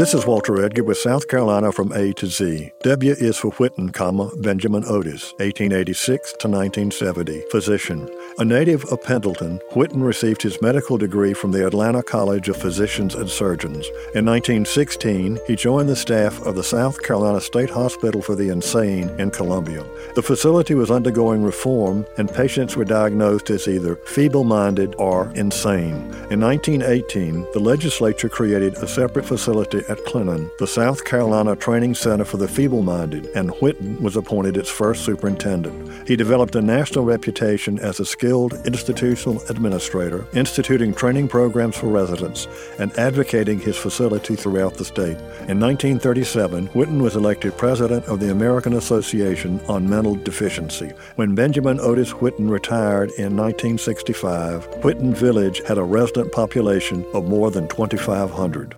This is Walter Edgar with South Carolina from A to Z. W is for Whitten, comma, Benjamin Otis, 1886 to 1970, physician. A native of Pendleton, Whitten received his medical degree from the Atlanta College of Physicians and Surgeons. In 1916, he joined the staff of the South Carolina State Hospital for the Insane in Columbia. The facility was undergoing reform, and patients were diagnosed as either feeble minded or insane. In 1918, the legislature created a separate facility at Clinton, the South Carolina Training Center for the Feeble Minded, and Whitten was appointed its first superintendent. He developed a national reputation as a skilled institutional administrator, instituting training programs for residents and advocating his facility throughout the state. In 1937, Whitten was elected president of the American Association on Mental Deficiency. When Benjamin Otis Whitten retired in 1965, Whitten Village had a resident population of more than 2,500.